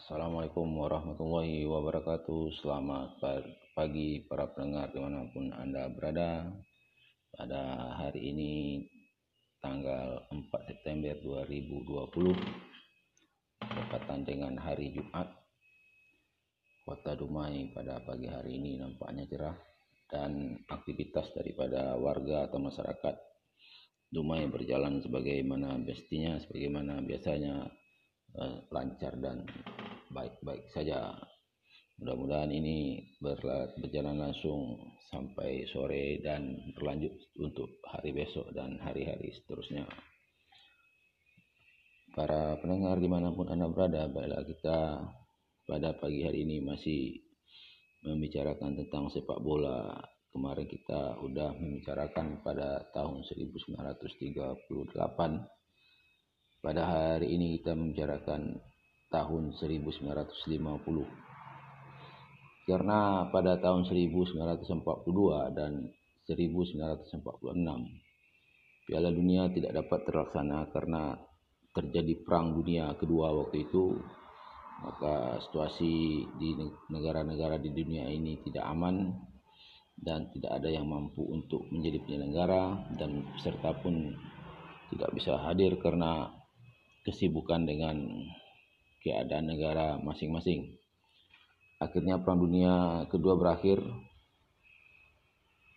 Assalamualaikum warahmatullahi wabarakatuh. Selamat pagi para pendengar di mana pun Anda berada. Pada hari ini tanggal 4 September 2020 Berkaitan dengan hari Jumat Kota Dumai pada pagi hari ini nampaknya cerah Dan aktivitas daripada warga atau masyarakat Dumai berjalan sebagaimana bestinya Sebagaimana biasanya eh, lancar dan baik-baik saja. Mudah-mudahan ini berjalan langsung sampai sore dan berlanjut untuk hari besok dan hari-hari seterusnya. Para pendengar di mana pun Anda berada, baiklah kita pada pagi hari ini masih membicarakan tentang sepak bola. Kemarin kita sudah membicarakan pada tahun 1938. Pada hari ini kita membicarakan tahun 1950. Karena pada tahun 1942 dan 1946 Piala Dunia tidak dapat terlaksana karena terjadi perang dunia kedua waktu itu maka situasi di negara-negara di dunia ini tidak aman dan tidak ada yang mampu untuk menjadi penyelenggara dan peserta pun tidak bisa hadir karena kesibukan dengan keadaan negara masing-masing. Akhirnya Perang Dunia Kedua berakhir,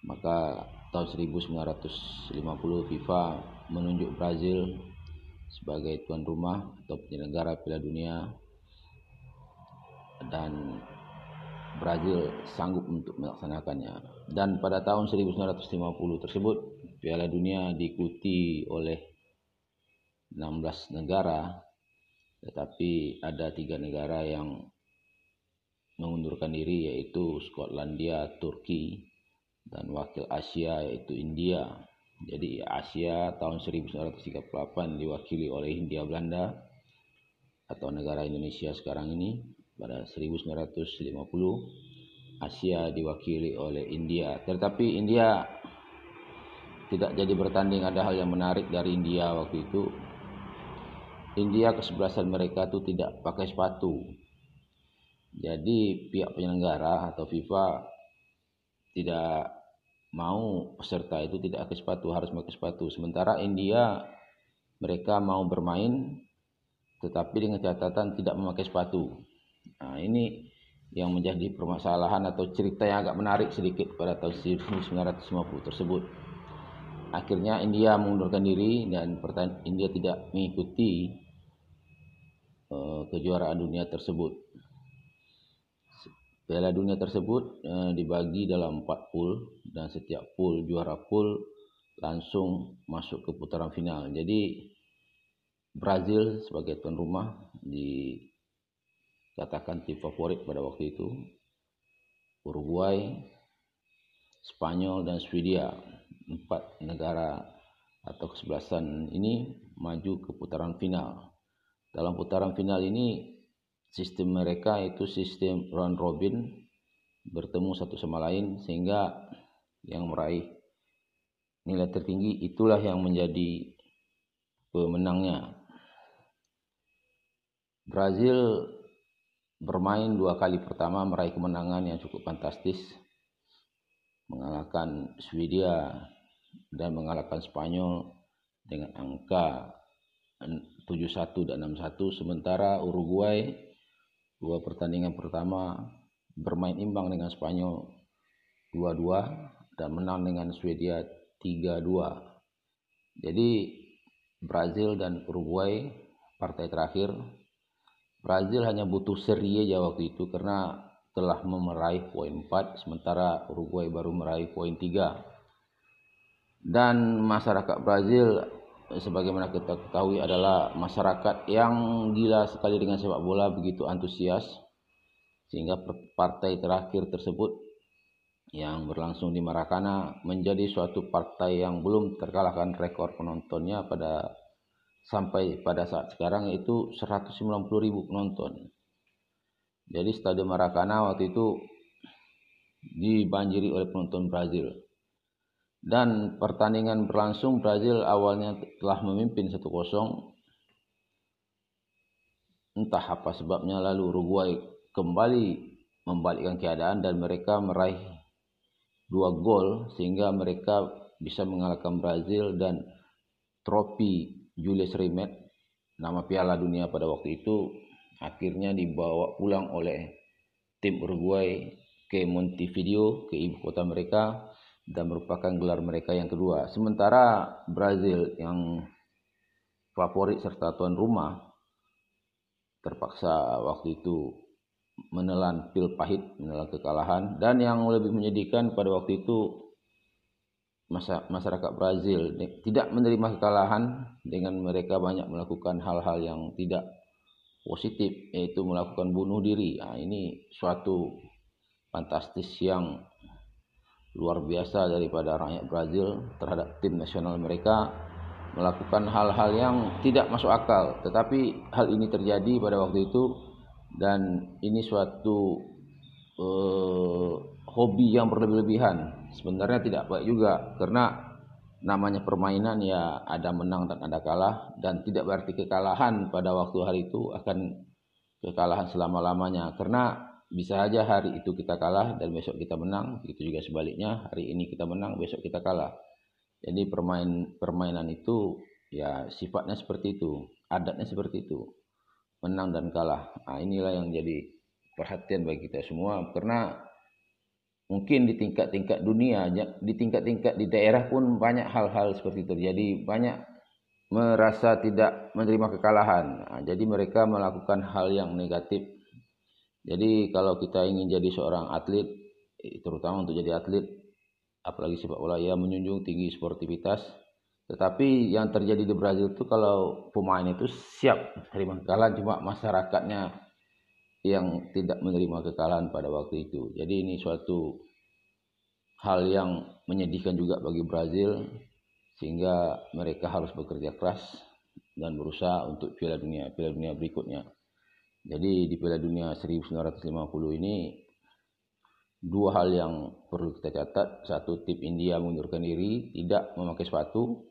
maka tahun 1950 FIFA menunjuk Brazil sebagai tuan rumah atau penyelenggara Piala Dunia dan Brazil sanggup untuk melaksanakannya. Dan pada tahun 1950 tersebut Piala Dunia diikuti oleh 16 negara tetapi ada tiga negara yang mengundurkan diri yaitu Skotlandia, Turki, dan wakil Asia yaitu India. Jadi Asia tahun 1938 diwakili oleh Hindia Belanda atau negara Indonesia sekarang ini pada 1950 Asia diwakili oleh India. Tetapi India tidak jadi bertanding ada hal yang menarik dari India waktu itu India kesebelasan mereka itu tidak pakai sepatu. Jadi pihak penyelenggara atau FIFA tidak mau peserta itu tidak pakai sepatu, harus pakai sepatu. Sementara India mereka mau bermain tetapi dengan catatan tidak memakai sepatu. Nah, ini yang menjadi permasalahan atau cerita yang agak menarik sedikit pada tahun 1950 tersebut. Akhirnya India mengundurkan diri dan India tidak mengikuti Eh, kejuaraan dunia tersebut. Piala dunia tersebut uh, dibagi dalam empat pool dan setiap pool juara pool langsung masuk ke putaran final. Jadi Brazil sebagai tuan rumah dikatakan tim favorit pada waktu itu. Uruguay, Spanyol dan Swedia empat negara atau kesebelasan ini maju ke putaran final dalam putaran final ini sistem mereka itu sistem round robin bertemu satu sama lain sehingga yang meraih nilai tertinggi itulah yang menjadi pemenangnya. Brazil bermain dua kali pertama meraih kemenangan yang cukup fantastis mengalahkan Swedia dan mengalahkan Spanyol dengan angka 7-1 dan 6-1 sementara Uruguay dua pertandingan pertama bermain imbang dengan Spanyol 2-2 dan menang dengan Swedia 3-2 jadi Brazil dan Uruguay partai terakhir. Brazil hanya butuh seri aja waktu itu karena telah memeraih poin 4 sementara Uruguay baru meraih poin 3 dan masyarakat Brazil sebagaimana kita ketahui adalah masyarakat yang gila sekali dengan sepak bola begitu antusias sehingga partai terakhir tersebut yang berlangsung di Maracana menjadi suatu partai yang belum terkalahkan rekor penontonnya pada sampai pada saat sekarang itu 190 ribu penonton. Jadi stadion Maracana waktu itu dibanjiri oleh penonton Brazil dan pertandingan berlangsung Brazil awalnya telah memimpin 1-0 entah apa sebabnya lalu Uruguay kembali membalikkan keadaan dan mereka meraih dua gol sehingga mereka bisa mengalahkan Brazil dan trofi Julius Rimet nama Piala Dunia pada waktu itu akhirnya dibawa pulang oleh tim Uruguay ke Montevideo ke ibu kota mereka dan merupakan gelar mereka yang kedua. Sementara Brazil yang favorit serta tuan rumah terpaksa waktu itu menelan pil pahit, menelan kekalahan dan yang lebih menyedihkan pada waktu itu masyarakat Brazil tidak menerima kekalahan dengan mereka banyak melakukan hal-hal yang tidak positif yaitu melakukan bunuh diri. Nah, ini suatu fantastis yang luar biasa daripada rakyat Brazil terhadap tim nasional mereka melakukan hal-hal yang tidak masuk akal. Tetapi hal ini terjadi pada waktu itu dan ini suatu uh, hobi yang berlebih-lebihan. Sebenarnya tidak baik juga karena namanya permainan ya ada menang dan ada kalah dan tidak berarti kekalahan pada waktu hari itu akan kekalahan selama-lamanya. Karena bisa aja hari itu kita kalah dan besok kita menang begitu juga sebaliknya. Hari ini kita menang besok kita kalah. Jadi permain permainan itu ya sifatnya seperti itu adatnya seperti itu. Menang dan kalah. Nah inilah yang jadi perhatian bagi kita semua. Karena mungkin di tingkat-tingkat dunia di tingkat-tingkat di daerah pun banyak hal-hal seperti itu. Terjadi banyak merasa tidak menerima kekalahan. Nah, jadi mereka melakukan hal yang negatif jadi kalau kita ingin jadi seorang atlet, eh, terutama untuk jadi atlet, apalagi sepak bola, ya menjunjung tinggi sportivitas. Tetapi yang terjadi di Brazil itu kalau pemain itu siap menerima kekalahan, cuma masyarakatnya yang tidak menerima kekalahan pada waktu itu. Jadi ini suatu hal yang menyedihkan juga bagi Brazil, sehingga mereka harus bekerja keras dan berusaha untuk Piala Dunia, Piala Dunia berikutnya. Jadi di Piala Dunia 1950 ini dua hal yang perlu kita catat. Satu, tim India mengundurkan diri, tidak memakai sepatu,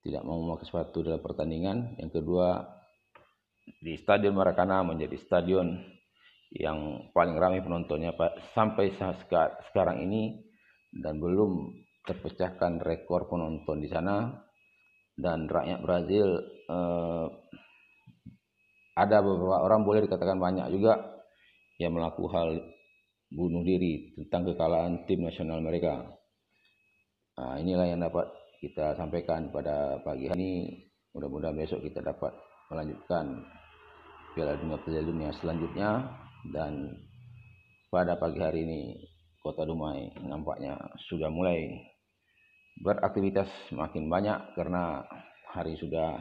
tidak mau memakai sepatu dalam pertandingan. Yang kedua, di Stadion Maracana menjadi stadion yang paling ramai penontonnya sampai sekarang ini dan belum terpecahkan rekor penonton di sana dan rakyat Brazil eh, ada beberapa orang boleh dikatakan banyak juga yang melakukan hal bunuh diri tentang kekalahan tim nasional mereka. Nah, inilah yang dapat kita sampaikan pada pagi hari ini. Mudah-mudahan besok kita dapat melanjutkan Piala Dunia Piala Dunia selanjutnya dan pada pagi hari ini Kota Dumai nampaknya sudah mulai beraktivitas makin banyak karena hari sudah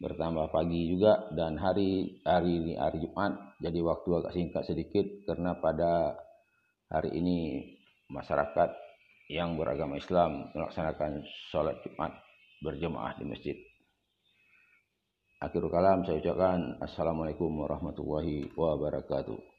bertambah pagi juga dan hari hari ini hari Jumat jadi waktu agak singkat sedikit karena pada hari ini masyarakat yang beragama Islam melaksanakan sholat Jumat berjemaah di masjid. Akhirul kalam saya ucapkan Assalamualaikum warahmatullahi wabarakatuh.